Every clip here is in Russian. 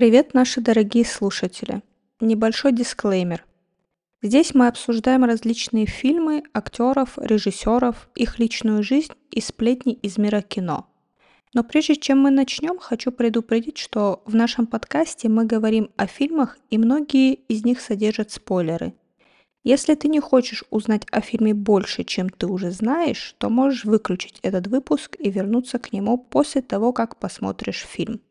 Привет, наши дорогие слушатели! Небольшой дисклеймер. Здесь мы обсуждаем различные фильмы, актеров, режиссеров, их личную жизнь и сплетни из мира кино. Но прежде чем мы начнем, хочу предупредить, что в нашем подкасте мы говорим о фильмах, и многие из них содержат спойлеры. Если ты не хочешь узнать о фильме больше, чем ты уже знаешь, то можешь выключить этот выпуск и вернуться к нему после того, как посмотришь фильм.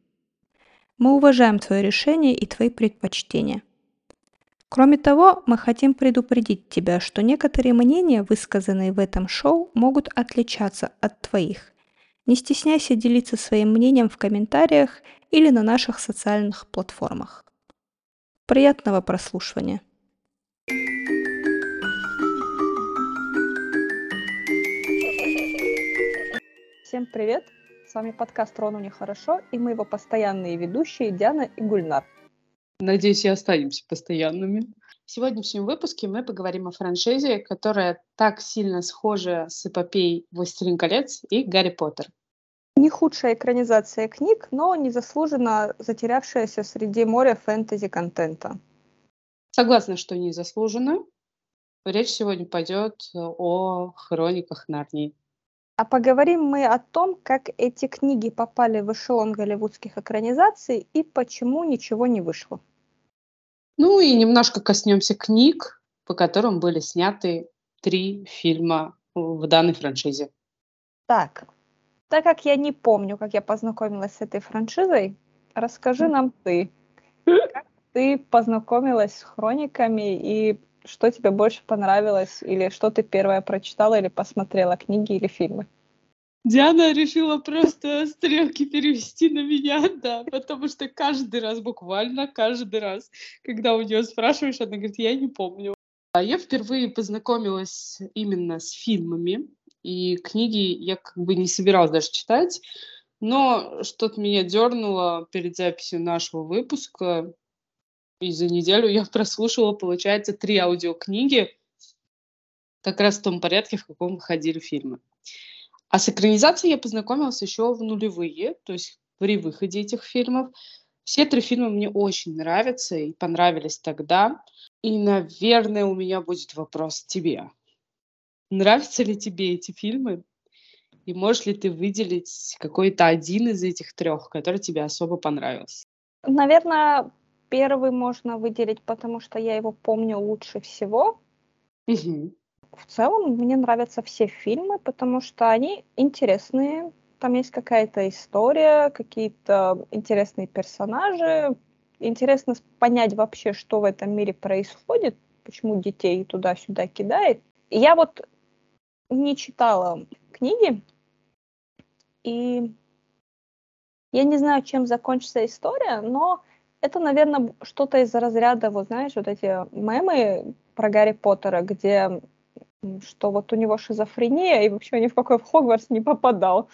Мы уважаем твое решение и твои предпочтения. Кроме того, мы хотим предупредить тебя, что некоторые мнения, высказанные в этом шоу, могут отличаться от твоих. Не стесняйся делиться своим мнением в комментариях или на наших социальных платформах. Приятного прослушивания! Всем привет! С вами подкаст «Рону нехорошо» и мы его постоянные ведущие Диана и Гульнар. Надеюсь, и останемся постоянными. В сегодняшнем выпуске мы поговорим о франшизе, которая так сильно схожа с эпопеей «Властелин колец» и «Гарри Поттер». Не худшая экранизация книг, но незаслуженно затерявшаяся среди моря фэнтези-контента. Согласна, что незаслуженно. Речь сегодня пойдет о хрониках Нарнии. А поговорим мы о том, как эти книги попали в эшелон голливудских экранизаций и почему ничего не вышло. Ну и немножко коснемся книг, по которым были сняты три фильма в данной франшизе. Так, так как я не помню, как я познакомилась с этой франшизой, расскажи нам ты, как ты познакомилась с хрониками и что тебе больше понравилось, или что ты первое прочитала или посмотрела, книги или фильмы? Диана решила просто стрелки перевести на меня, да, потому что каждый раз, буквально каждый раз, когда у нее спрашиваешь, она говорит, я не помню. А я впервые познакомилась именно с фильмами, и книги я как бы не собиралась даже читать, но что-то меня дернуло перед записью нашего выпуска, и за неделю я прослушала, получается, три аудиокниги, как раз в том порядке, в каком выходили фильмы. А с экранизацией я познакомилась еще в нулевые, то есть при выходе этих фильмов. Все три фильма мне очень нравятся и понравились тогда. И, наверное, у меня будет вопрос тебе. Нравятся ли тебе эти фильмы? И можешь ли ты выделить какой-то один из этих трех, который тебе особо понравился? Наверное, Первый можно выделить, потому что я его помню лучше всего. Угу. В целом мне нравятся все фильмы, потому что они интересные. Там есть какая-то история, какие-то интересные персонажи. Интересно понять вообще, что в этом мире происходит, почему детей туда-сюда кидает. я вот не читала книги, и я не знаю, чем закончится история, но это, наверное, что-то из разряда, вот знаешь, вот эти мемы про Гарри Поттера, где что вот у него шизофрения, и вообще ни в какой в Хогвартс не попадал.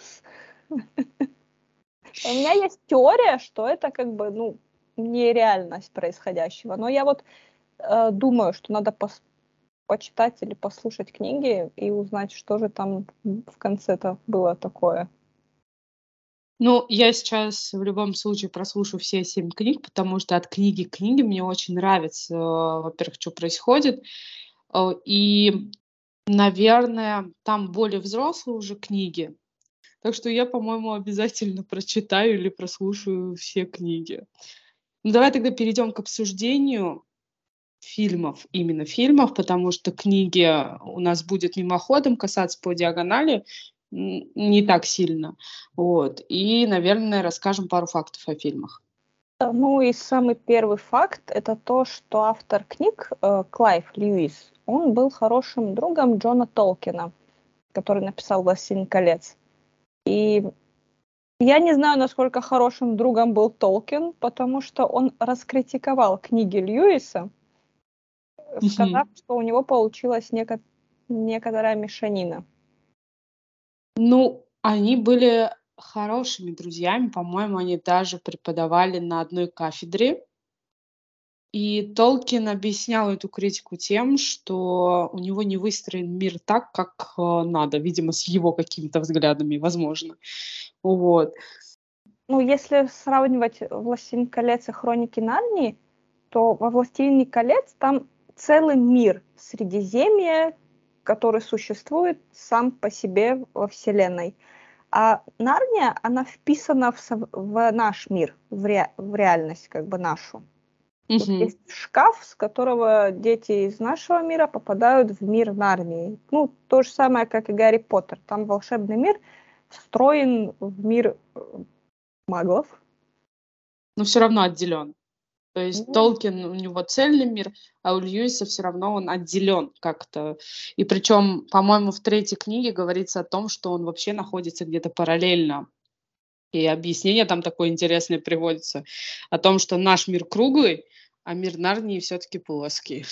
У меня есть теория, что это как бы, ну, нереальность происходящего. Но я вот э, думаю, что надо пос почитать или послушать книги и узнать, что же там в конце-то было такое. Ну, я сейчас в любом случае прослушаю все семь книг, потому что от книги к книге мне очень нравится, во-первых, что происходит. Э, и, наверное, там более взрослые уже книги. Так что я, по-моему, обязательно прочитаю или прослушаю все книги. Ну, давай тогда перейдем к обсуждению фильмов, именно фильмов, потому что книги у нас будет мимоходом касаться по диагонали, не так сильно. Вот. И, наверное, расскажем пару фактов о фильмах. Ну и самый первый факт – это то, что автор книг э, Клайв Льюис, он был хорошим другом Джона Толкина, который написал «Властелин колец». И я не знаю, насколько хорошим другом был Толкин, потому что он раскритиковал книги Льюиса, сказав, что у него получилась неко- некоторая мешанина. Ну, они были хорошими друзьями, по-моему, они даже преподавали на одной кафедре. И Толкин объяснял эту критику тем, что у него не выстроен мир так, как э, надо, видимо, с его какими-то взглядами, возможно. Вот. Ну, если сравнивать «Властелин колец» и «Хроники Нарнии», то во «Властелине колец» там целый мир Средиземья, который существует сам по себе во Вселенной. А Нарния, она вписана в, в наш мир, в, ре, в реальность как бы нашу. Угу. Вот есть шкаф, с которого дети из нашего мира попадают в мир Нарнии. Ну, то же самое, как и Гарри Поттер. Там волшебный мир встроен в мир э, маглов. Но все равно отделен. То есть mm. Толкин, у него цельный мир, а у Льюиса все равно он отделен как-то. И причем, по-моему, в третьей книге говорится о том, что он вообще находится где-то параллельно. И объяснение там такое интересное приводится о том, что наш мир круглый, а мир Нарнии все-таки плоский.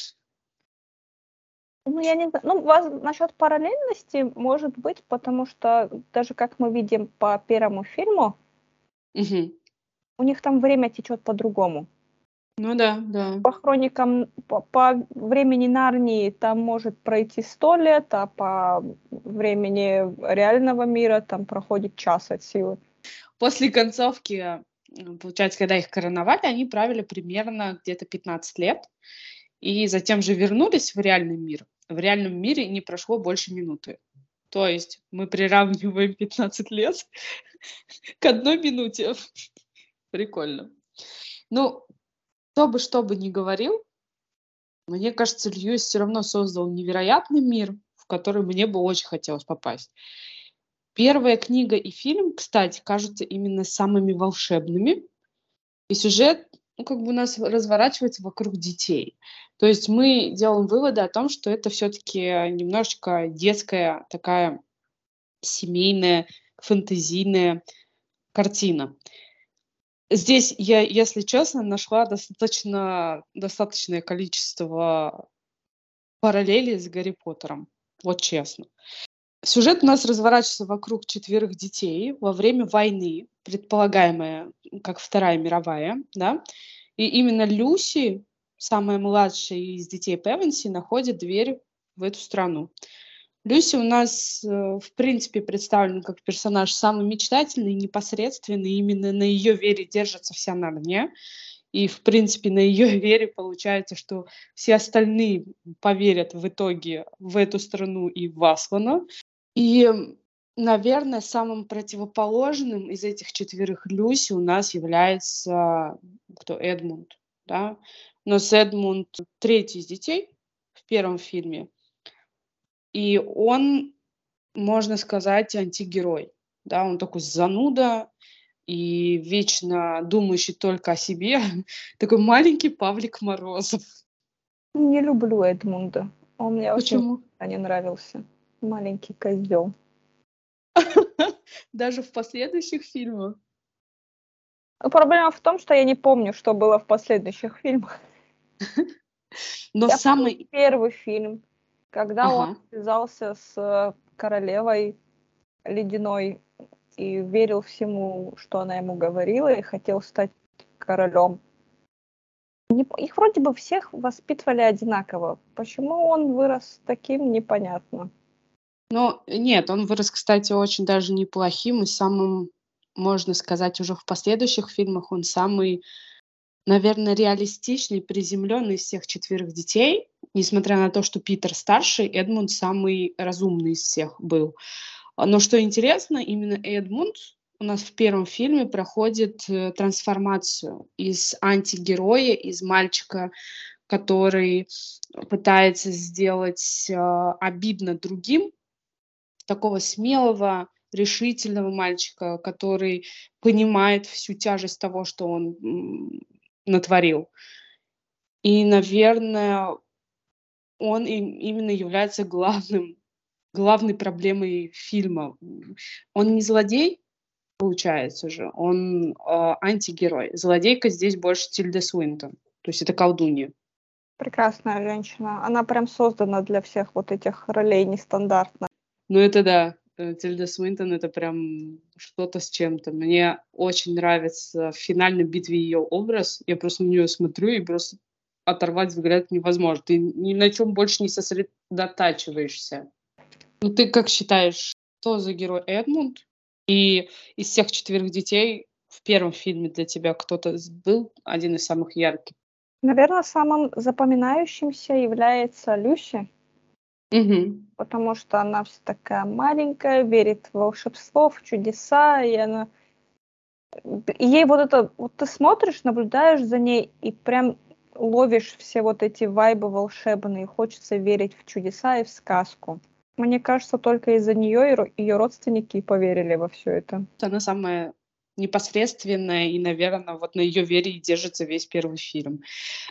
Ну, я не знаю. Ну, вас, насчет параллельности может быть, потому что даже как мы видим по первому фильму, угу. у них там время течет по-другому. Ну да, да. По хроникам, по, по времени Нарнии там может пройти сто лет, а по времени реального мира там проходит час от силы. После концовки, получается, когда их короновали, они правили примерно где-то 15 лет, и затем же вернулись в реальный мир. В реальном мире не прошло больше минуты. То есть мы приравниваем 15 лет к одной минуте. Прикольно. Ну, кто бы что бы ни говорил, мне кажется, Льюис все равно создал невероятный мир, в который мне бы очень хотелось попасть. Первая книга и фильм, кстати, кажутся именно самыми волшебными. И сюжет ну, как бы у нас разворачивается вокруг детей. То есть мы делаем выводы о том, что это все-таки немножечко детская такая семейная, фэнтезийная картина. Здесь я, если честно, нашла достаточно, достаточное количество параллелей с Гарри Поттером. Вот честно. Сюжет у нас разворачивается вокруг четверых детей во время войны, предполагаемая как Вторая мировая, да, и именно Люси, самая младшая из детей Певенси, находит дверь в эту страну. Люси у нас, э, в принципе, представлена как персонаж самый мечтательный, непосредственный. Именно на ее вере держится вся Нарния. И, в принципе, на ее вере получается, что все остальные поверят в итоге в эту страну и в Аслана. И, наверное, самым противоположным из этих четверых Люси у нас является кто? Эдмунд. Да? Но с Эдмунд третий из детей в первом фильме – и он, можно сказать, антигерой. Да, он такой зануда и вечно думающий только о себе. Такой маленький Павлик Морозов. Не люблю Эдмунда. Он мне Почему? очень не нравился. Маленький козел. Даже в последующих фильмах. Проблема в том, что я не помню, что было в последующих фильмах. Но я самый первый фильм когда ага. он связался с королевой ледяной и верил всему, что она ему говорила, и хотел стать королем. Их вроде бы всех воспитывали одинаково. Почему он вырос таким, непонятно. Ну, нет, он вырос, кстати, очень даже неплохим и самым, можно сказать, уже в последующих фильмах он самый, наверное, реалистичный, приземленный из всех четверых детей несмотря на то, что Питер старший, Эдмунд самый разумный из всех был. Но что интересно, именно Эдмунд у нас в первом фильме проходит э, трансформацию из антигероя, из мальчика, который пытается сделать э, обидно другим, такого смелого, решительного мальчика, который понимает всю тяжесть того, что он натворил. И, наверное, он именно является главным, главной проблемой фильма. Он не злодей, получается же, он э, антигерой. Злодейка здесь больше Тильда Свинтон, то есть это колдунья. Прекрасная женщина. Она прям создана для всех вот этих ролей нестандартно. Ну это да. Э, Тильда Свинтон это прям что-то с чем-то. Мне очень нравится в финальной битве ее образ. Я просто на нее смотрю и просто оторвать взгляд невозможно. Ты ни на чем больше не сосредотачиваешься. Ну, ты как считаешь, что за герой Эдмунд? И из всех четверых детей, в первом фильме для тебя кто-то был один из самых ярких? Наверное, самым запоминающимся является Люси. Угу. Потому что она вся такая маленькая, верит в волшебство, в чудеса, и она... И ей вот это... Вот ты смотришь, наблюдаешь за ней, и прям ловишь все вот эти вайбы волшебные, хочется верить в чудеса и в сказку. Мне кажется, только из-за нее ее родственники поверили во все это. Она самая непосредственная, и, наверное, вот на ее вере и держится весь первый фильм.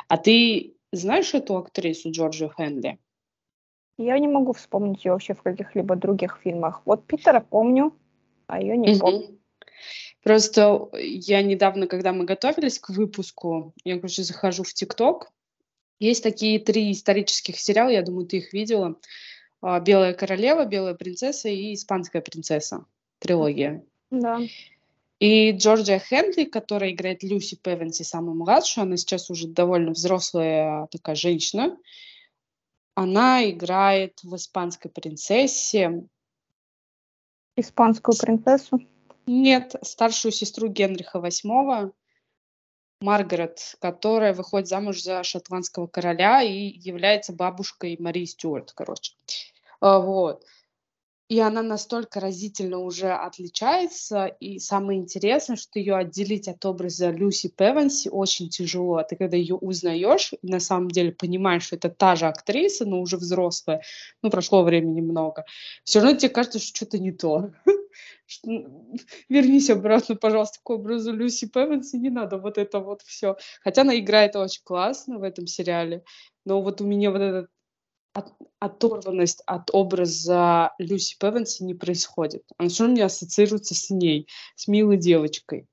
А ты знаешь эту актрису Джорджию Хенли? Я не могу вспомнить ее вообще в каких-либо других фильмах. Вот Питера помню, а ее не помню. Просто я недавно, когда мы готовились к выпуску, я, короче, захожу в ТикТок. Есть такие три исторических сериала, я думаю, ты их видела. А, «Белая королева», «Белая принцесса» и «Испанская принцесса». Трилогия. Да. И Джорджия Хенли, которая играет Люси Певенси, самую младшую, она сейчас уже довольно взрослая такая женщина, она играет в «Испанской принцессе». Испанскую принцессу? Нет, старшую сестру Генриха VIII, Маргарет, которая выходит замуж за шотландского короля и является бабушкой Марии Стюарт, короче. А, вот. И она настолько разительно уже отличается. И самое интересное, что ее отделить от образа Люси Певенси очень тяжело. А ты когда ее узнаешь, на самом деле понимаешь, что это та же актриса, но уже взрослая, ну, прошло времени много, все равно тебе кажется, что что-то не то. Вернись обратно, пожалуйста, к образу Люси Певенси, не надо вот это вот все. Хотя она играет очень классно в этом сериале, но вот у меня вот этот от, оторванность от образа Люси Певенси не происходит. Она все равно не ассоциируется с ней, с милой девочкой.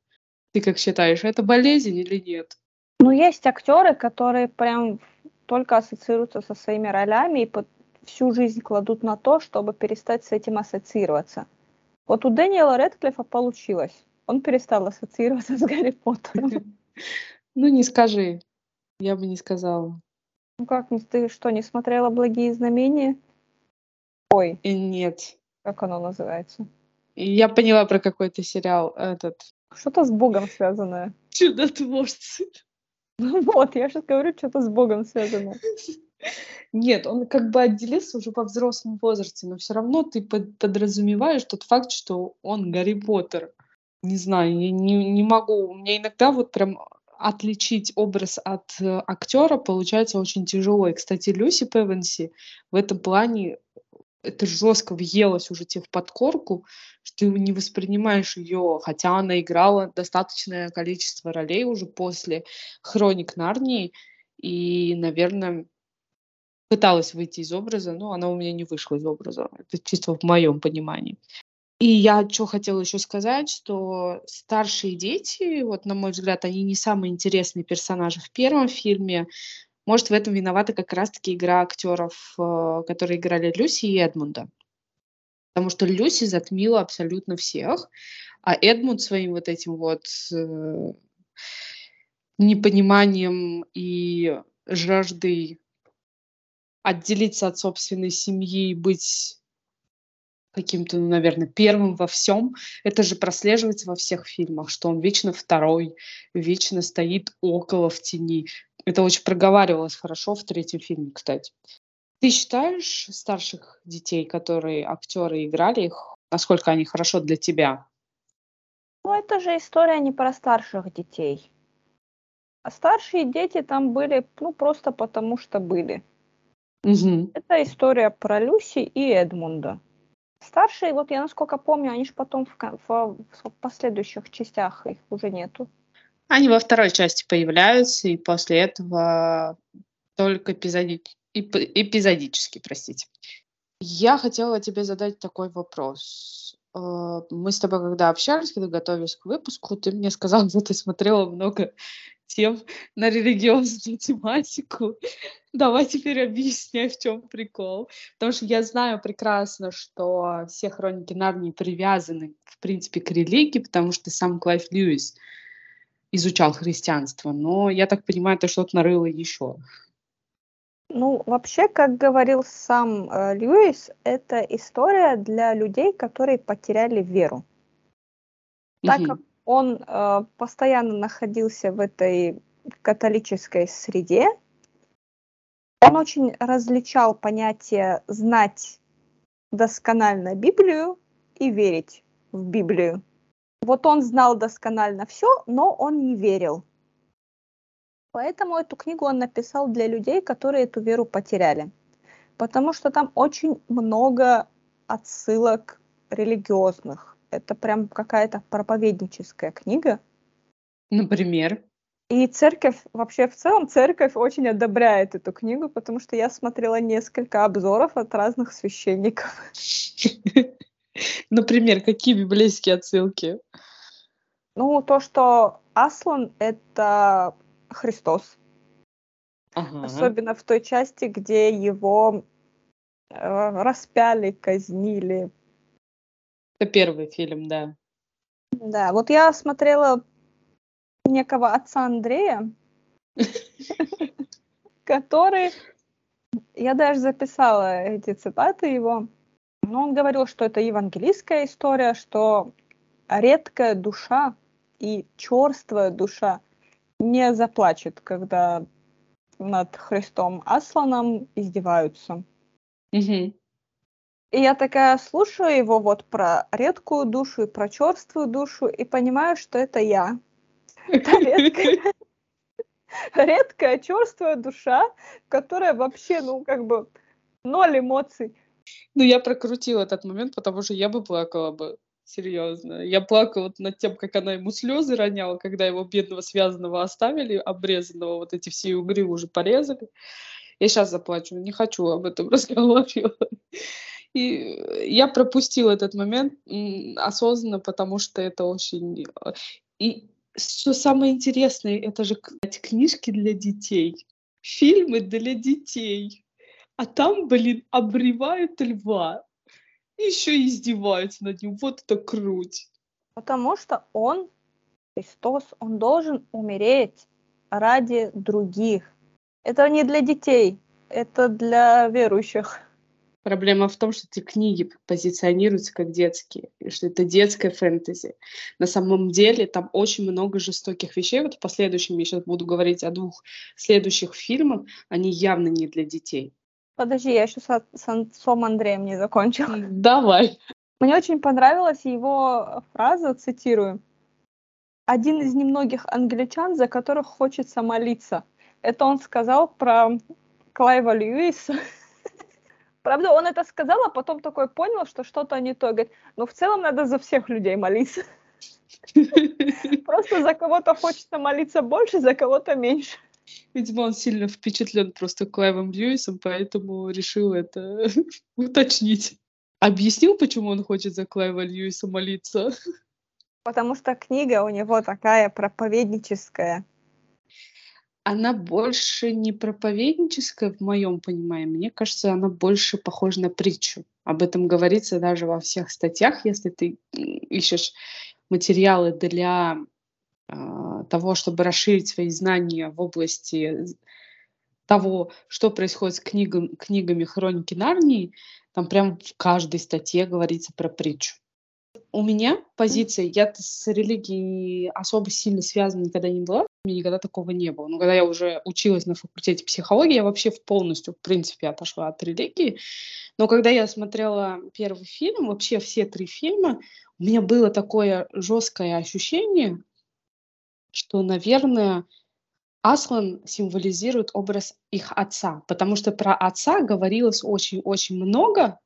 Ты как считаешь, это болезнь или нет? Ну, есть актеры, которые прям только ассоциируются со своими ролями и под всю жизнь кладут на то, чтобы перестать с этим ассоциироваться. Вот у Дэниела Редклифа получилось. Он перестал ассоциироваться с Гарри Поттером. Ну, не скажи. Я бы не сказала. Ну как, ты что, не смотрела «Благие знамения»? Ой. И нет. Как оно называется? Я поняла про какой-то сериал этот. Что-то с Богом связанное. Чудотворцы. Ну вот, я сейчас говорю, что-то с Богом связано. Нет, он как бы отделился уже по взрослом возрасте, но все равно ты подразумеваешь тот факт, что он Гарри Поттер. Не знаю, я не, не могу. Меня иногда вот прям отличить образ от э, актера получается очень тяжело. И, кстати, Люси Певенси в этом плане это жестко въелось уже тебе в подкорку, что ты не воспринимаешь ее, хотя она играла достаточное количество ролей уже после «Хроник Нарнии», и, наверное, пыталась выйти из образа, но она у меня не вышла из образа. Это чисто в моем понимании. И я что хотела еще сказать, что старшие дети, вот на мой взгляд, они не самые интересные персонажи в первом фильме. Может, в этом виновата как раз-таки игра актеров, э, которые играли Люси и Эдмунда. Потому что Люси затмила абсолютно всех, а Эдмунд своим вот этим вот э, непониманием и жаждой отделиться от собственной семьи и быть каким-то, ну, наверное, первым во всем. Это же прослеживается во всех фильмах, что он вечно второй, вечно стоит около в тени. Это очень проговаривалось хорошо в третьем фильме, кстати. Ты считаешь старших детей, которые актеры играли их, насколько они хорошо для тебя? Ну, это же история не про старших детей. А старшие дети там были, ну, просто потому что были. Угу. Это история про Люси и Эдмунда. Старшие, вот я насколько помню, они же потом в, в, в последующих частях их уже нету. Они во второй части появляются, и после этого только эпизоди... эпизодически, простите. Я хотела тебе задать такой вопрос. Э, мы с тобой, когда общались, когда готовились к выпуску, ты мне сказал, что ты смотрела много тем на религиозную тематику. Давай теперь объясняй, в чем прикол. Потому что я знаю прекрасно, что все хроники Нарнии привязаны, в принципе, к религии, потому что сам Клайв Льюис изучал христианство. Но я так понимаю, ты что-то нарыла еще. Ну, вообще, как говорил сам э, Льюис, это история для людей, которые потеряли веру. Так угу. как он э, постоянно находился в этой католической среде. Он очень различал понятие знать досконально Библию и верить в Библию. Вот он знал досконально все, но он не верил. Поэтому эту книгу он написал для людей, которые эту веру потеряли. Потому что там очень много отсылок религиозных. Это прям какая-то проповедническая книга. Например? И церковь, вообще в целом, церковь очень одобряет эту книгу, потому что я смотрела несколько обзоров от разных священников. Например, какие библейские отсылки? Ну, то, что Аслан — это Христос. Ага. Особенно в той части, где его э, распяли, казнили. Это первый фильм, да. Да, вот я смотрела некого отца Андрея, который... Я даже записала эти цитаты его. Но он говорил, что это евангелийская история, что редкая душа и черствая душа не заплачет, когда над Христом Асланом издеваются. Угу. И я такая слушаю его вот про редкую душу и про черствую душу и понимаю, что это я. Это редкая, редкая черствая душа, которая вообще, ну, как бы, ноль эмоций. Ну, я прокрутила этот момент, потому что я бы плакала бы. Серьезно. Я плакала над тем, как она ему слезы роняла, когда его бедного связанного оставили, обрезанного, вот эти все угры уже порезали. Я сейчас заплачу, не хочу об этом разговаривать. И я пропустила этот момент осознанно, потому что это очень... И что самое интересное, это же книжки для детей, фильмы для детей. А там, блин, обревают льва. И еще издеваются над ним. Вот это круть. Потому что он, Христос, он должен умереть ради других. Это не для детей, это для верующих. Проблема в том, что эти книги позиционируются как детские, и что это детская фэнтези. На самом деле там очень много жестоких вещей. Вот в последующем я сейчас буду говорить о двух следующих фильмах. Они явно не для детей. Подожди, я еще с, с отцом Андреем не закончила. Давай. Мне очень понравилась его фраза, цитирую. «Один из немногих англичан, за которых хочется молиться». Это он сказал про Клайва Льюиса. Правда, он это сказал, а потом такой понял, что что-то не то. Говорит, ну в целом надо за всех людей молиться. Просто за кого-то хочется молиться больше, за кого-то меньше. Видимо, он сильно впечатлен просто Клайвом Льюисом, поэтому решил это уточнить. Объяснил, почему он хочет за Клайва Льюиса молиться? Потому что книга у него такая проповедническая. Она больше не проповедническая, в моем понимании. Мне кажется, она больше похожа на притчу. Об этом говорится даже во всех статьях, если ты ищешь материалы для а, того, чтобы расширить свои знания в области того, что происходит с книгам, книгами Хроники Нарнии, там прям в каждой статье говорится про притчу. У меня позиция, я с религией особо сильно связана никогда не была, у меня никогда такого не было. Но когда я уже училась на факультете психологии, я вообще полностью, в принципе, отошла от религии. Но когда я смотрела первый фильм, вообще все три фильма, у меня было такое жесткое ощущение, что, наверное, Аслан символизирует образ их отца, потому что про отца говорилось очень-очень много,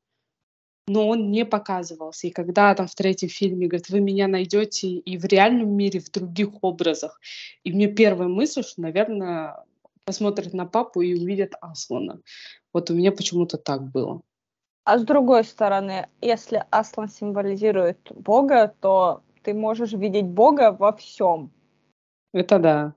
но он не показывался. И когда там в третьем фильме говорит, вы меня найдете и в реальном мире, в других образах. И мне первая мысль, что, наверное, посмотрят на папу и увидят Аслана. Вот у меня почему-то так было. А с другой стороны, если Аслан символизирует Бога, то ты можешь видеть Бога во всем. Это да.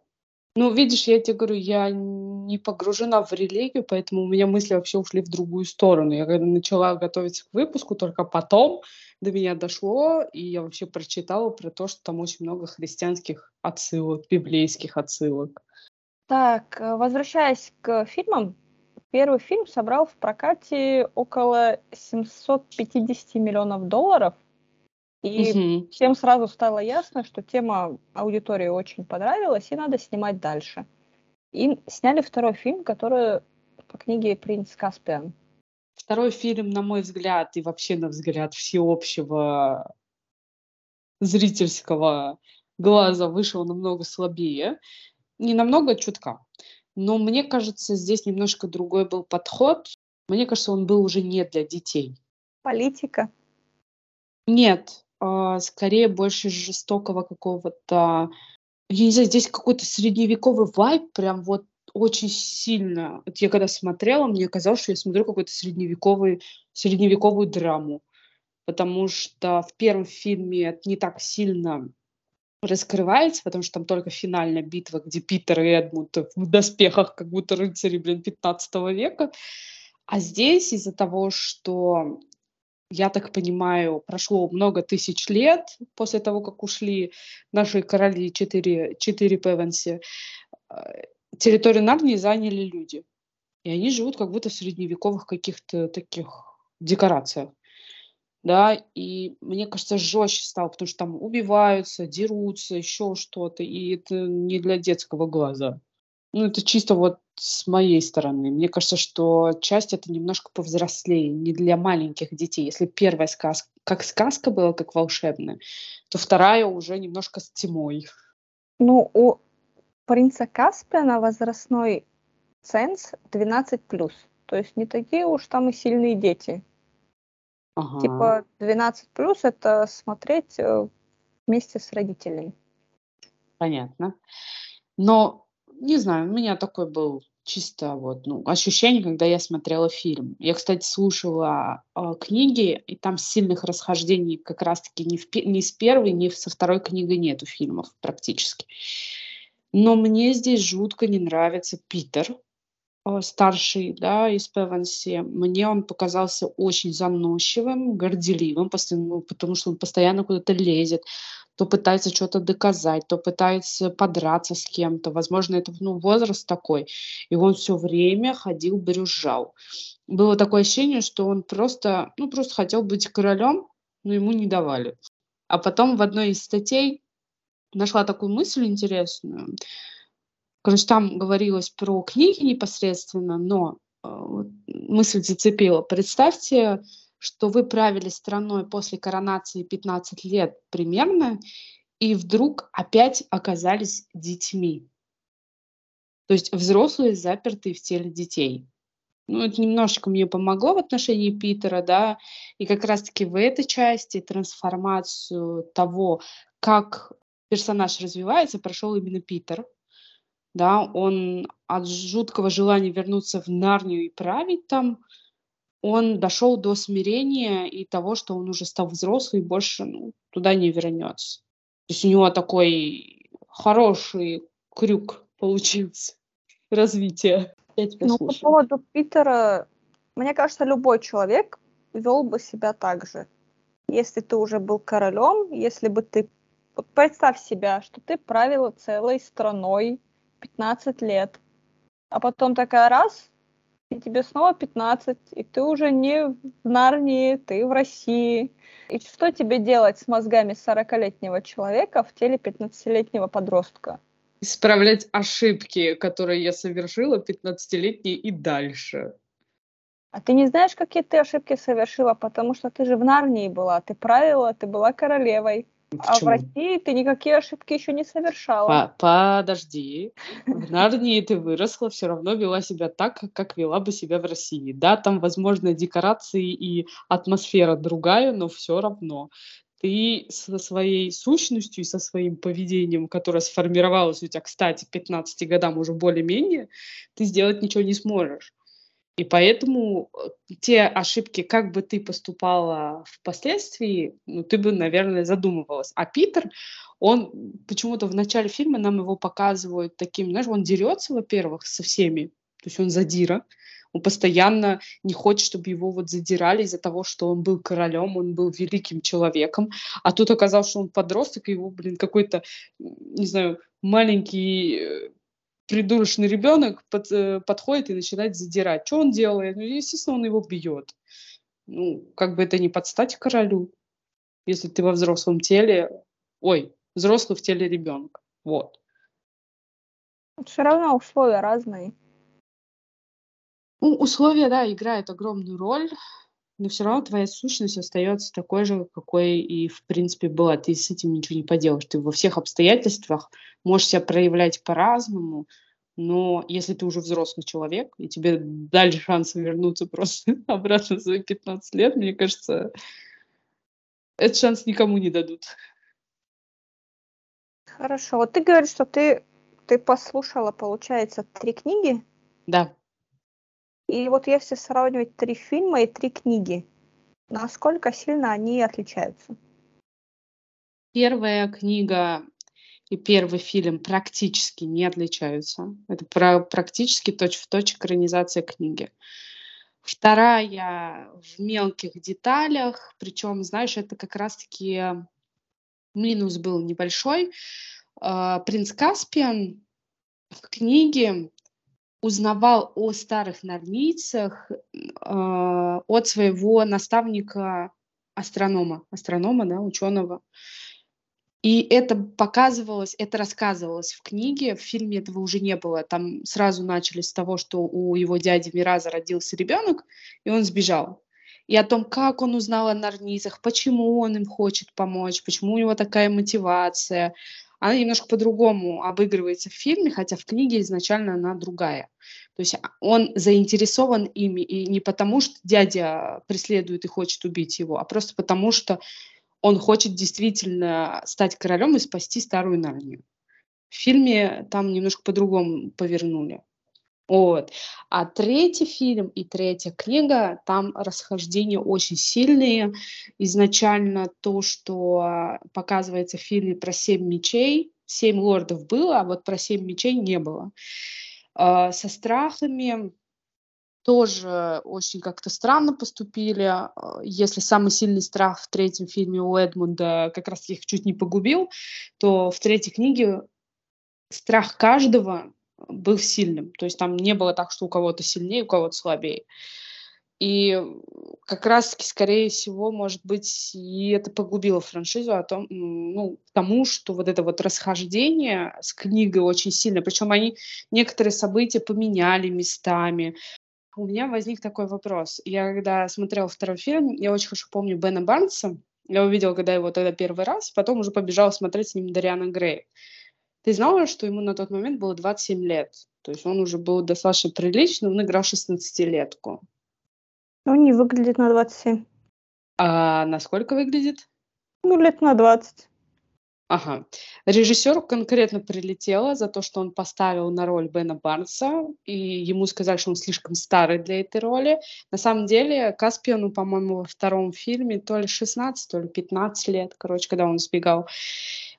Ну, видишь, я тебе говорю, я не погружена в религию, поэтому у меня мысли вообще ушли в другую сторону. Я когда начала готовиться к выпуску, только потом до меня дошло, и я вообще прочитала про то, что там очень много христианских отсылок, библейских отсылок. Так, э, возвращаясь к фильмам, первый фильм собрал в прокате около 750 миллионов долларов. И угу. всем сразу стало ясно, что тема аудитории очень понравилась, и надо снимать дальше. И сняли второй фильм, который по книге «Принц Каспиан». Второй фильм, на мой взгляд, и вообще на взгляд всеобщего зрительского глаза вышел намного слабее. Не намного, а чутка. Но мне кажется, здесь немножко другой был подход. Мне кажется, он был уже не для детей. Политика? Нет, а, скорее больше жестокого какого-то... Я не знаю, здесь какой-то средневековый вайб прям вот очень сильно. Вот я когда смотрела, мне казалось, что я смотрю какую-то средневековый, средневековую драму. Потому что в первом фильме это не так сильно раскрывается, потому что там только финальная битва, где Питер и Эдмунд в доспехах, как будто рыцари, блин, 15 века. А здесь из-за того, что я так понимаю, прошло много тысяч лет после того, как ушли наши короли четыре, четыре Певенси, э, территорию Нарнии заняли люди. И они живут как будто в средневековых каких-то таких декорациях. Да, и мне кажется, жестче стало, потому что там убиваются, дерутся, еще что-то, и это не для детского глаза. Ну, это чисто вот с моей стороны. Мне кажется, что часть это немножко повзрослее, не для маленьких детей. Если первая сказка, как сказка была, как волшебная, то вторая уже немножко с тьмой. Ну, у принца Каспиана возрастной ценз 12+. То есть не такие уж там и сильные дети. Ага. Типа 12 плюс это смотреть э, вместе с родителями. Понятно. Но не знаю, у меня такой был чисто вот, ну, ощущение, когда я смотрела фильм. Я, кстати, слушала э, книги, и там сильных расхождений как раз-таки ни, в, ни с первой, ни со второй книгой нету фильмов практически. Но мне здесь жутко не нравится Питер, старший, да, из Певанси. Мне он показался очень заносчивым, горделивым, ну, потому что он постоянно куда-то лезет то пытается что-то доказать, то пытается подраться с кем-то. Возможно, это ну, возраст такой. И он все время ходил, брюзжал. Было такое ощущение, что он просто, ну, просто хотел быть королем, но ему не давали. А потом в одной из статей нашла такую мысль интересную. Короче, там говорилось про книги непосредственно, но э, мысль зацепила. Представьте, что вы правили страной после коронации 15 лет примерно, и вдруг опять оказались детьми. То есть взрослые запертые в теле детей. Ну, это немножечко мне помогло в отношении Питера, да, и как раз-таки в этой части трансформацию того, как персонаж развивается, прошел именно Питер. Да, он от жуткого желания вернуться в Нарнию и править там, он дошел до смирения и того, что он уже стал взрослый и больше ну, туда не вернется. То есть у него такой хороший крюк получился развитие. Я тебя ну, слушаю. по поводу Питера, мне кажется, любой человек вел бы себя так же. Если ты уже был королем, если бы ты... Вот представь себя, что ты правила целой страной 15 лет, а потом такая раз, и тебе снова 15, и ты уже не в Нарнии, ты в России. И что тебе делать с мозгами 40-летнего человека в теле 15-летнего подростка? Исправлять ошибки, которые я совершила 15-летней и дальше. А ты не знаешь, какие ты ошибки совершила, потому что ты же в Нарнии была, ты правила, ты была королевой. Почему? А в России ты никакие ошибки еще не совершала. Подожди. В Нарнии ты выросла, все равно вела себя так, как вела бы себя в России. Да, там, возможно, декорации и атмосфера другая, но все равно ты со своей сущностью и со своим поведением, которое сформировалось у тебя, кстати, 15 годам уже более-менее, ты сделать ничего не сможешь. И поэтому э, те ошибки, как бы ты поступала впоследствии, ну, ты бы, наверное, задумывалась. А Питер, он почему-то в начале фильма нам его показывают таким, знаешь, он дерется, во-первых, со всеми, то есть он задира, он постоянно не хочет, чтобы его вот задирали из-за того, что он был королем, он был великим человеком, а тут оказалось, что он подросток, и его, блин, какой-то, не знаю, маленький э, придурочный ребенок под, э, подходит и начинает задирать. Что он делает? Ну, естественно, он его бьет. Ну, как бы это не подстать королю. если ты во взрослом теле, ой, взрослый в теле ребенка. Вот. Все равно условия разные. Ну, условия, да, играют огромную роль, но все равно твоя сущность остается такой же, какой и, в принципе, была. Ты с этим ничего не поделаешь. Ты во всех обстоятельствах можешь себя проявлять по-разному, но если ты уже взрослый человек, и тебе дали шанс вернуться просто обратно в свои 15 лет, мне кажется, этот шанс никому не дадут. Хорошо. Вот ты говоришь, что ты, ты послушала, получается, три книги? Да. И вот если сравнивать три фильма и три книги, насколько сильно они отличаются? Первая книга и первый фильм практически не отличаются. Это про, практически точь-в-точь экранизация книги. Вторая в мелких деталях, причем, знаешь, это как раз-таки минус был небольшой. А, принц Каспиан в книге узнавал о старых норнийцах э, от своего наставника астронома, астронома, да, ученого. И это показывалось, это рассказывалось в книге, в фильме этого уже не было. Там сразу начали с того, что у его дяди Мираза родился ребенок, и он сбежал. И о том, как он узнал о Нарнизах, почему он им хочет помочь, почему у него такая мотивация, она немножко по-другому обыгрывается в фильме, хотя в книге изначально она другая. То есть а, он заинтересован ими и не потому, что дядя преследует и хочет убить его, а просто потому, что он хочет действительно стать королем и спасти старую Нарнию. В фильме там немножко по-другому повернули. Вот. А третий фильм и третья книга, там расхождения очень сильные. Изначально то, что показывается в фильме про семь мечей, семь лордов было, а вот про семь мечей не было. А, со страхами тоже очень как-то странно поступили. А, если самый сильный страх в третьем фильме у Эдмунда как раз их чуть не погубил, то в третьей книге страх каждого был сильным. То есть там не было так, что у кого-то сильнее, у кого-то слабее. И как раз-таки, скорее всего, может быть, и это погубило франшизу о том, ну, тому, что вот это вот расхождение с книгой очень сильно, причем они некоторые события поменяли местами. У меня возник такой вопрос. Я когда смотрела второй фильм, я очень хорошо помню Бена Барнса, я увидела, когда его тогда первый раз, потом уже побежала смотреть с ним Дариана Грей. Ты знала, что ему на тот момент было 27 лет? То есть он уже был достаточно приличный, он играл 16-летку. Он не выглядит на 27. А насколько выглядит? Ну, лет на 20. Ага. Режиссеру конкретно прилетело за то, что он поставил на роль Бена Барнса, и ему сказали, что он слишком старый для этой роли. На самом деле, Каспиону, по-моему, во втором фильме то ли 16, то ли 15 лет, короче, когда он сбегал.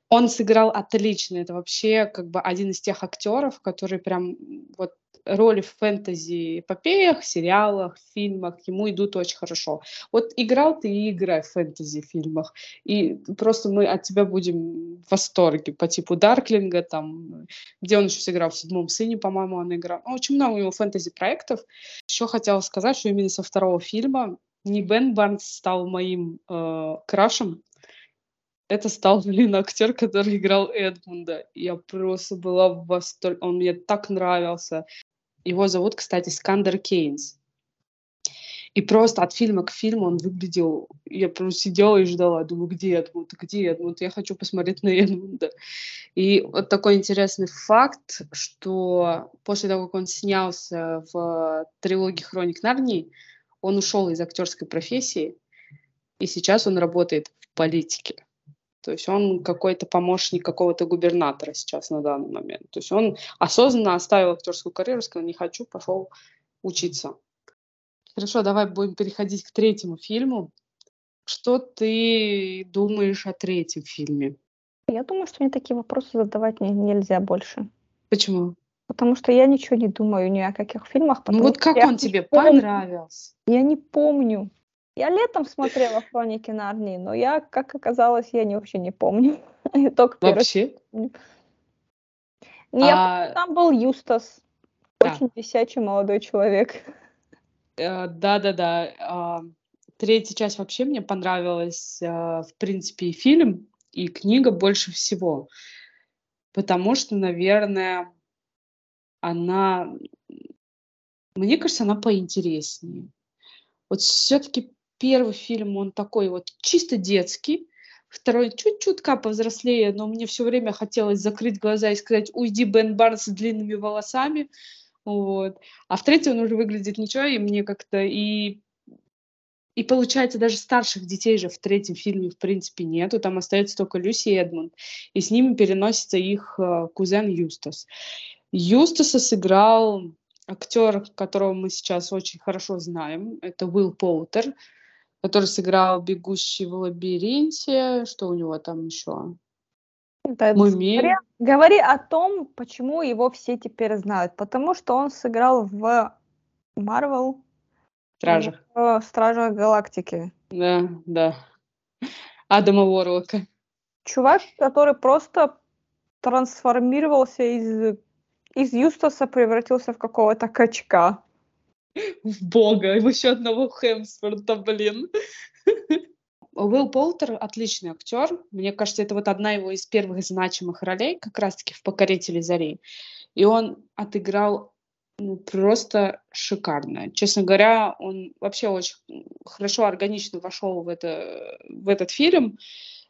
Он сыграл отлично. Это вообще как бы один из тех актеров, которые прям вот роли в фэнтези-эпопеях, сериалах, фильмах ему идут очень хорошо. Вот играл ты и играй в фэнтези-фильмах, и просто мы от тебя будем в восторге по типу Дарклинга, там, где он еще сыграл в «Седьмом сыне», по-моему, он играл. Ну, очень много у него фэнтези-проектов. Еще хотела сказать, что именно со второго фильма не Бен Барнс стал моим э, крашем, это стал, блин, актер, который играл Эдмунда. Я просто была в восторге. Он мне так нравился. Его зовут, кстати, Скандер Кейнс. И просто от фильма к фильму он выглядел... Я просто сидела и ждала, думаю, где Эдмунд, где Эдмунд? Я хочу посмотреть на Эдмунда. И вот такой интересный факт, что после того, как он снялся в трилогии «Хроник Нарнии», он ушел из актерской профессии, и сейчас он работает в политике. То есть он какой-то помощник какого-то губернатора сейчас на данный момент. То есть он осознанно оставил актерскую карьеру, сказал, не хочу, пошел учиться. Хорошо, давай будем переходить к третьему фильму. Что ты думаешь о третьем фильме? Я думаю, что мне такие вопросы задавать не, нельзя больше. Почему? Потому что я ничего не думаю ни о каких фильмах. Ну вот как он тебе помню. понравился? Я не помню. Я летом смотрела «Хроники Нарнии», но я, как оказалось, я не, вообще не помню. Только вообще? Нет, а... там был Юстас. Да. Очень висячий молодой человек. Э, да-да-да. А, Третья часть вообще мне понравилась, э, в принципе, и фильм, и книга больше всего. Потому что, наверное, она, мне кажется, она поинтереснее. Вот все-таки первый фильм, он такой вот чисто детский, второй чуть-чутка повзрослее, но мне все время хотелось закрыть глаза и сказать «Уйди, Бен Барнс с длинными волосами», вот. А в третьем он уже выглядит ничего, и мне как-то и и получается, даже старших детей же в третьем фильме, в принципе, нету. Там остается только Люси и Эдмунд. И с ними переносится их э, кузен Юстас. Юстаса сыграл актер, которого мы сейчас очень хорошо знаем. Это Уилл Поутер, который сыграл «Бегущий в лабиринте». Что у него там еще? Да, говори, говори о том, почему его все теперь знают. Потому что он сыграл в Марвел Стражах. В Стражах Галактики. Да, да. Адама Уорлока. Чувак, который просто трансформировался из, из Юстаса, превратился в какого-то качка. В бога, еще одного Хемсворта, блин. Уилл Полтер отличный актер. Мне кажется, это вот одна его из первых значимых ролей, как раз-таки в «Покорителе зарей». И он отыграл ну, просто шикарно. Честно говоря, он вообще очень хорошо, органично вошел в, это, в этот фильм.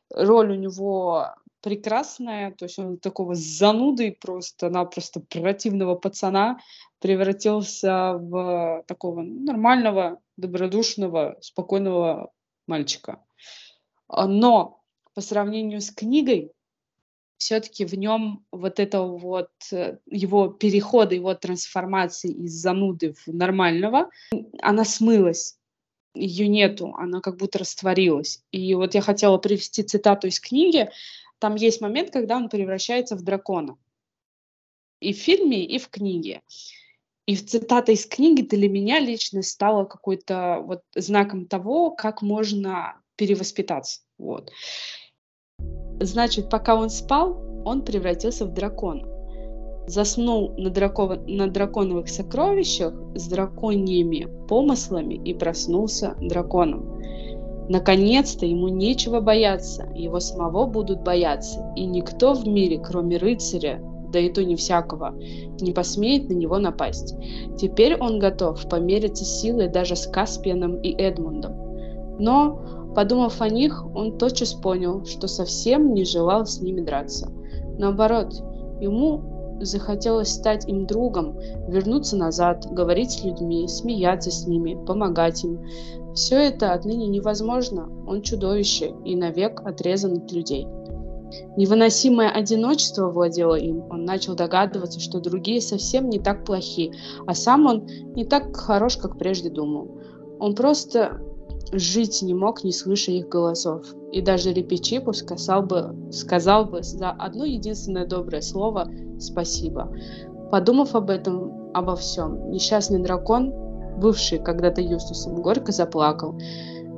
Роль у него прекрасная, то есть он такого зануды просто-напросто противного пацана превратился в такого нормального, добродушного, спокойного мальчика. Но по сравнению с книгой, все-таки в нем вот это вот э, его перехода, его трансформации из зануды в нормального, она смылась. Ее нету, она как будто растворилась. И вот я хотела привести цитату из книги. Там есть момент, когда он превращается в дракона. И в фильме, и в книге. И цитата из книги для меня лично стала какой-то вот знаком того, как можно перевоспитаться. Вот. Значит, пока он спал, он превратился в дракона. Заснул на, драков... на драконовых сокровищах с драконьими помыслами и проснулся драконом. Наконец-то ему нечего бояться, его самого будут бояться, и никто в мире, кроме рыцаря, да и то не всякого, не посмеет на него напасть. Теперь он готов помериться силой даже с Каспианом и Эдмундом. Но Подумав о них, он тотчас понял, что совсем не желал с ними драться. Наоборот, ему захотелось стать им другом, вернуться назад, говорить с людьми, смеяться с ними, помогать им. Все это отныне невозможно, он чудовище и навек отрезан от людей. Невыносимое одиночество владело им, он начал догадываться, что другие совсем не так плохи, а сам он не так хорош, как прежде думал. Он просто жить не мог, не слыша их голосов. И даже Репечипу сказал бы, сказал бы за одно единственное доброе слово «спасибо». Подумав об этом, обо всем, несчастный дракон, бывший когда-то Юстусом, горько заплакал.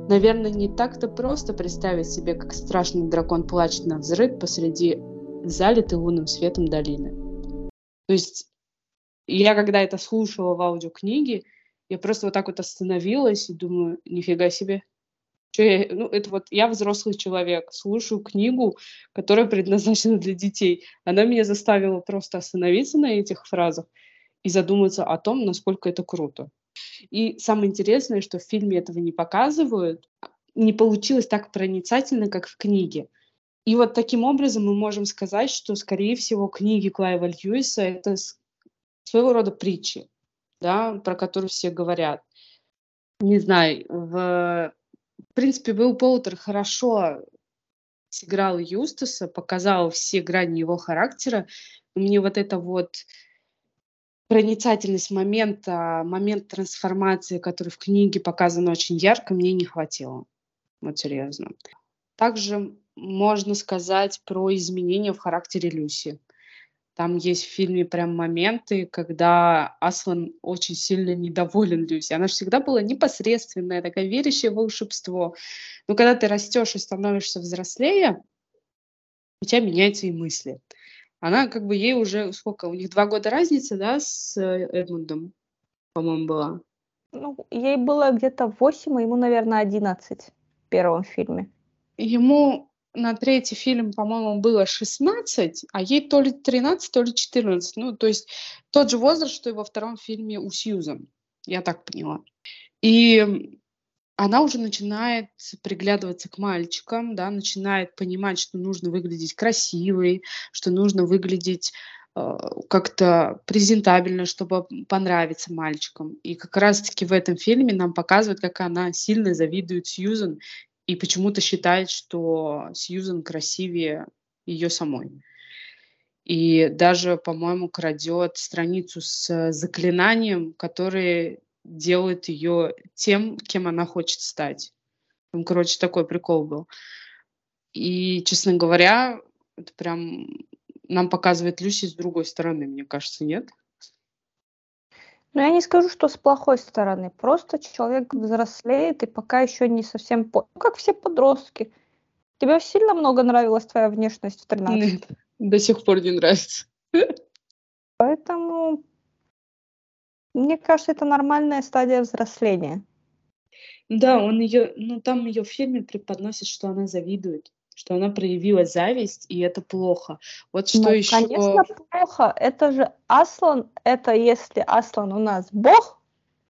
Наверное, не так-то просто представить себе, как страшный дракон плачет на взрыв посреди залитой лунным светом долины. То есть я когда это слушала в аудиокниге, я просто вот так вот остановилась и думаю, нифига себе. Что я, ну, это вот я взрослый человек, слушаю книгу, которая предназначена для детей. Она меня заставила просто остановиться на этих фразах и задуматься о том, насколько это круто. И самое интересное, что в фильме этого не показывают, не получилось так проницательно, как в книге. И вот таким образом мы можем сказать, что, скорее всего, книги Клайва Льюиса — это своего рода притчи да, про которую все говорят. Не знаю, в, в принципе, Билл Полтер хорошо сыграл Юстаса, показал все грани его характера. Мне вот это вот проницательность момента, момент трансформации, который в книге показан очень ярко, мне не хватило. Вот серьезно. Также можно сказать про изменения в характере Люси. Там есть в фильме прям моменты, когда Аслан очень сильно недоволен Люси. Она же всегда была непосредственная, такая верящая в волшебство. Но когда ты растешь и становишься взрослее, у тебя меняются и мысли. Она как бы ей уже сколько, у них два года разницы, да, с Эдмундом, по-моему, была. Ну, ей было где-то 8, а ему, наверное, 11 в первом фильме. Ему на третий фильм, по-моему, было 16, а ей то ли 13, то ли 14. Ну, то есть тот же возраст, что и во втором фильме у Сьюзан. Я так поняла. И она уже начинает приглядываться к мальчикам, да, начинает понимать, что нужно выглядеть красивой, что нужно выглядеть э, как-то презентабельно, чтобы понравиться мальчикам. И как раз-таки в этом фильме нам показывают, как она сильно завидует Сьюзан и почему-то считает, что Сьюзан красивее ее самой. И даже, по-моему, крадет страницу с заклинанием, которые делает ее тем, кем она хочет стать. Там, короче, такой прикол был. И, честно говоря, это прям нам показывает Люси с другой стороны, мне кажется, нет? Ну, я не скажу, что с плохой стороны. Просто человек взрослеет и пока еще не совсем... По... Ну, как все подростки. Тебе сильно много нравилась твоя внешность в 13? Нет, до сих пор не нравится. Поэтому мне кажется, это нормальная стадия взросления. Да, он ее, ну там ее в фильме преподносит, что она завидует, что она проявила зависть, и это плохо. Вот что ну, еще. Конечно, плохо. Это же Аслан, это если Аслан у нас Бог,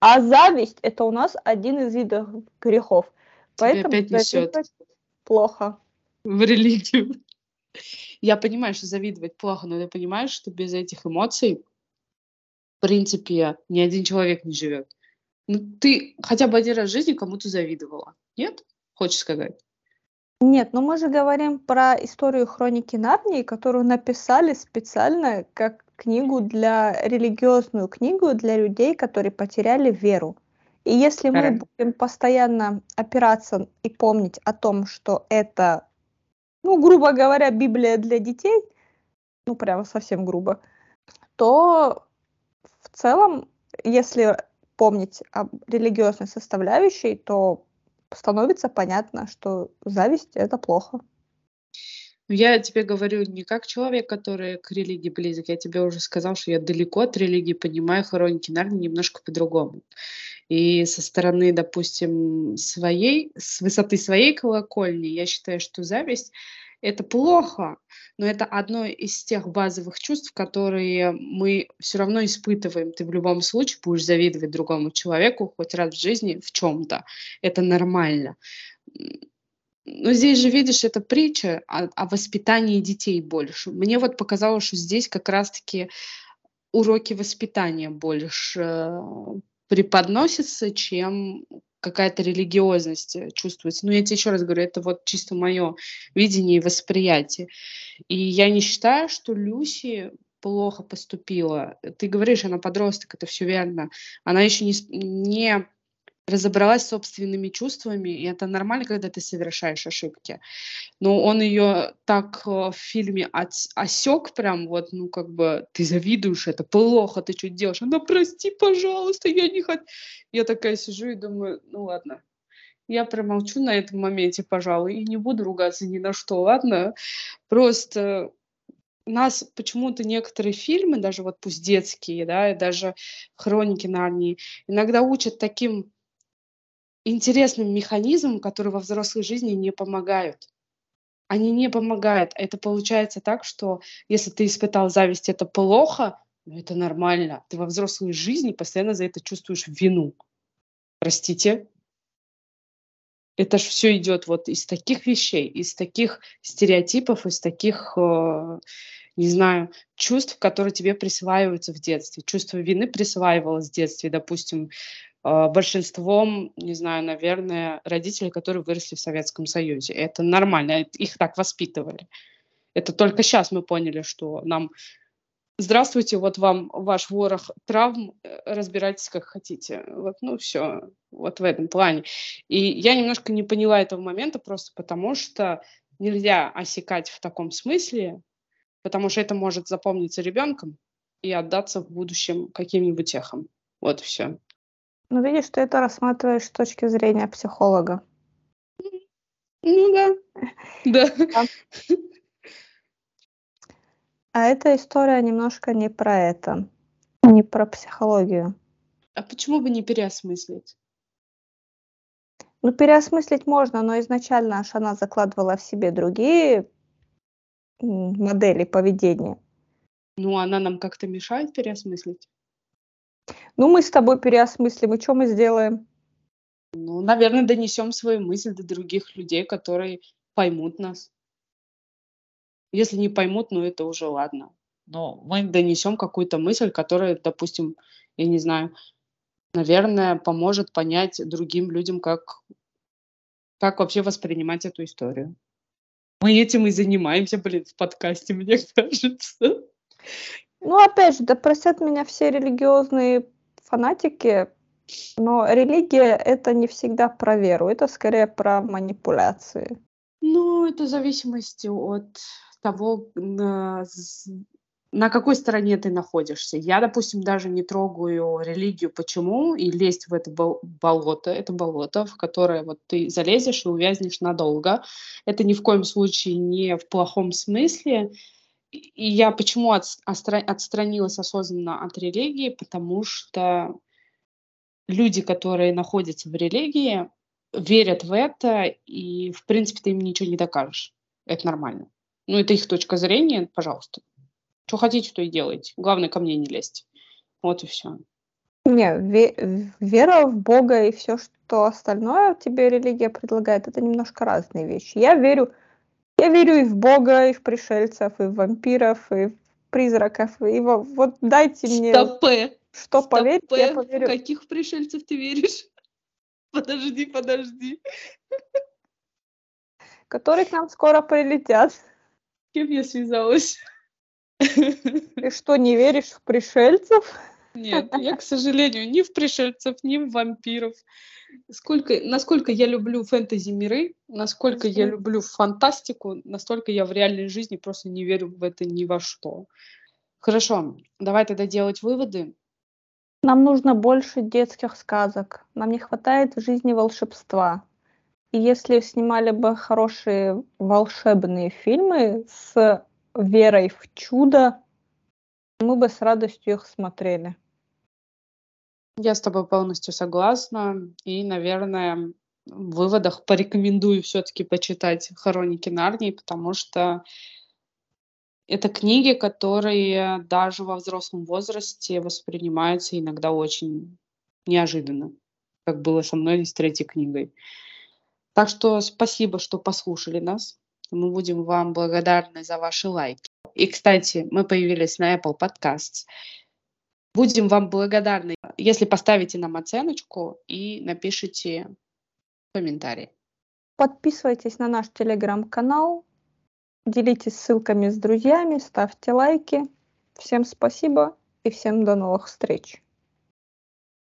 а зависть это у нас один из видов грехов. Тебя Поэтому опять несет плохо. В религию. Я понимаю, что завидовать плохо, но ты понимаешь, что без этих эмоций в принципе, ни один человек не живет. Ну, ты хотя бы один раз в жизни кому-то завидовала. Нет? Хочешь сказать? Нет, но мы же говорим про историю хроники Нарнии, которую написали специально как книгу для религиозную книгу для людей, которые потеряли веру. И если мы будем постоянно опираться и помнить о том, что это, ну, грубо говоря, Библия для детей, ну, прямо совсем грубо, то в целом, если помнить об религиозной составляющей, то становится понятно, что зависть это плохо. Ну, я тебе говорю не как человек, который к религии близок. Я тебе уже сказал, что я далеко от религии, понимаю хроники Нарнии немножко по-другому. И со стороны, допустим, своей, с высоты своей колокольни, я считаю, что зависть это плохо, но это одно из тех базовых чувств, которые мы все равно испытываем. Ты в любом случае будешь завидовать другому человеку хоть раз в жизни в чем-то. Это нормально. Но здесь же, видишь, это притча о, о воспитании детей больше. Мне вот показалось, что здесь как раз-таки уроки воспитания больше э, преподносятся, чем какая-то религиозность э, чувствуется. Но я тебе еще раз говорю, это вот чисто мое видение и восприятие. И я не считаю, что Люси плохо поступила. Ты говоришь, она подросток, это все верно. Она еще не, не разобралась с собственными чувствами, и это нормально, когда ты совершаешь ошибки. Но он ее так э, в фильме от, осек прям вот, ну как бы, ты завидуешь, это плохо, ты что делаешь? Она, прости, пожалуйста, я не хочу. Я такая сижу и думаю, ну ладно, я промолчу на этом моменте, пожалуй, и не буду ругаться ни на что, ладно? Просто нас почему-то некоторые фильмы, даже вот пусть детские, да, и даже хроники Нарнии, иногда учат таким интересным механизмом, которые во взрослой жизни не помогают. Они не помогают. Это получается так, что если ты испытал зависть, это плохо, но это нормально. Ты во взрослой жизни постоянно за это чувствуешь вину. Простите. Это же все идет вот из таких вещей, из таких стереотипов, из таких, э, не знаю, чувств, которые тебе присваиваются в детстве. Чувство вины присваивалось в детстве, допустим, большинством, не знаю, наверное, родителей, которые выросли в Советском Союзе. Это нормально, их так воспитывали. Это только сейчас мы поняли, что нам здравствуйте, вот вам ваш ворох травм, э, разбирайтесь как хотите. Вот, ну все, вот в этом плане. И я немножко не поняла этого момента просто потому, что нельзя осекать в таком смысле, потому что это может запомниться ребенком и отдаться в будущем каким-нибудь эхом. Вот все. Ну, видишь, ты это рассматриваешь с точки зрения психолога. Ну да. Да. А эта история немножко не про это, не про психологию. А почему бы не переосмыслить? Ну, переосмыслить можно, но изначально аж она закладывала в себе другие модели поведения. Ну, она нам как-то мешает переосмыслить? Ну, мы с тобой переосмыслим, и что мы сделаем? Ну, наверное, донесем свою мысль до других людей, которые поймут нас. Если не поймут, ну это уже ладно. Но мы донесем какую-то мысль, которая, допустим, я не знаю, наверное, поможет понять другим людям, как, как вообще воспринимать эту историю. Мы этим и занимаемся, блин, в подкасте, мне кажется. Ну, опять же, да простят меня все религиозные фанатики, но религия — это не всегда про веру, это скорее про манипуляции. Ну, это в зависимости от того, на, на какой стороне ты находишься. Я, допустим, даже не трогаю религию. Почему? И лезть в это болото. Это болото, в которое вот ты залезешь и увязнешь надолго. Это ни в коем случае не в плохом смысле. И я почему от, отстранилась осознанно от религии? Потому что люди, которые находятся в религии, верят в это, и, в принципе, ты им ничего не докажешь. Это нормально. Ну, это их точка зрения, пожалуйста. Что хотите, то и делайте. Главное, ко мне не лезть. Вот и все. Не, ве- вера в Бога и все, что остальное тебе религия предлагает, это немножко разные вещи. Я верю, я верю и в Бога, и в пришельцев, и в вампиров, и в призраков, и во, вот дайте мне... Стопе. Что поверить, я поверю. В каких пришельцев ты веришь? Подожди, подожди. Которые к нам скоро прилетят. С кем я связалась? Ты что, не веришь в пришельцев? Нет, я, к сожалению, ни в пришельцев, ни в вампиров. Сколько, насколько я люблю фэнтези-миры, насколько я люблю фантастику, настолько я в реальной жизни просто не верю в это ни во что. Хорошо, давай тогда делать выводы. Нам нужно больше детских сказок. Нам не хватает в жизни волшебства. И если снимали бы хорошие волшебные фильмы с верой в чудо, мы бы с радостью их смотрели. Я с тобой полностью согласна. И, наверное, в выводах порекомендую все-таки почитать «Хроники Нарнии», потому что это книги, которые даже во взрослом возрасте воспринимаются иногда очень неожиданно, как было со мной с третьей книгой. Так что спасибо, что послушали нас. Мы будем вам благодарны за ваши лайки. И, кстати, мы появились на Apple Podcasts. Будем вам благодарны, если поставите нам оценочку и напишите комментарий. Подписывайтесь на наш телеграм-канал, Делитесь ссылками с друзьями, ставьте лайки. Всем спасибо и всем до новых встреч.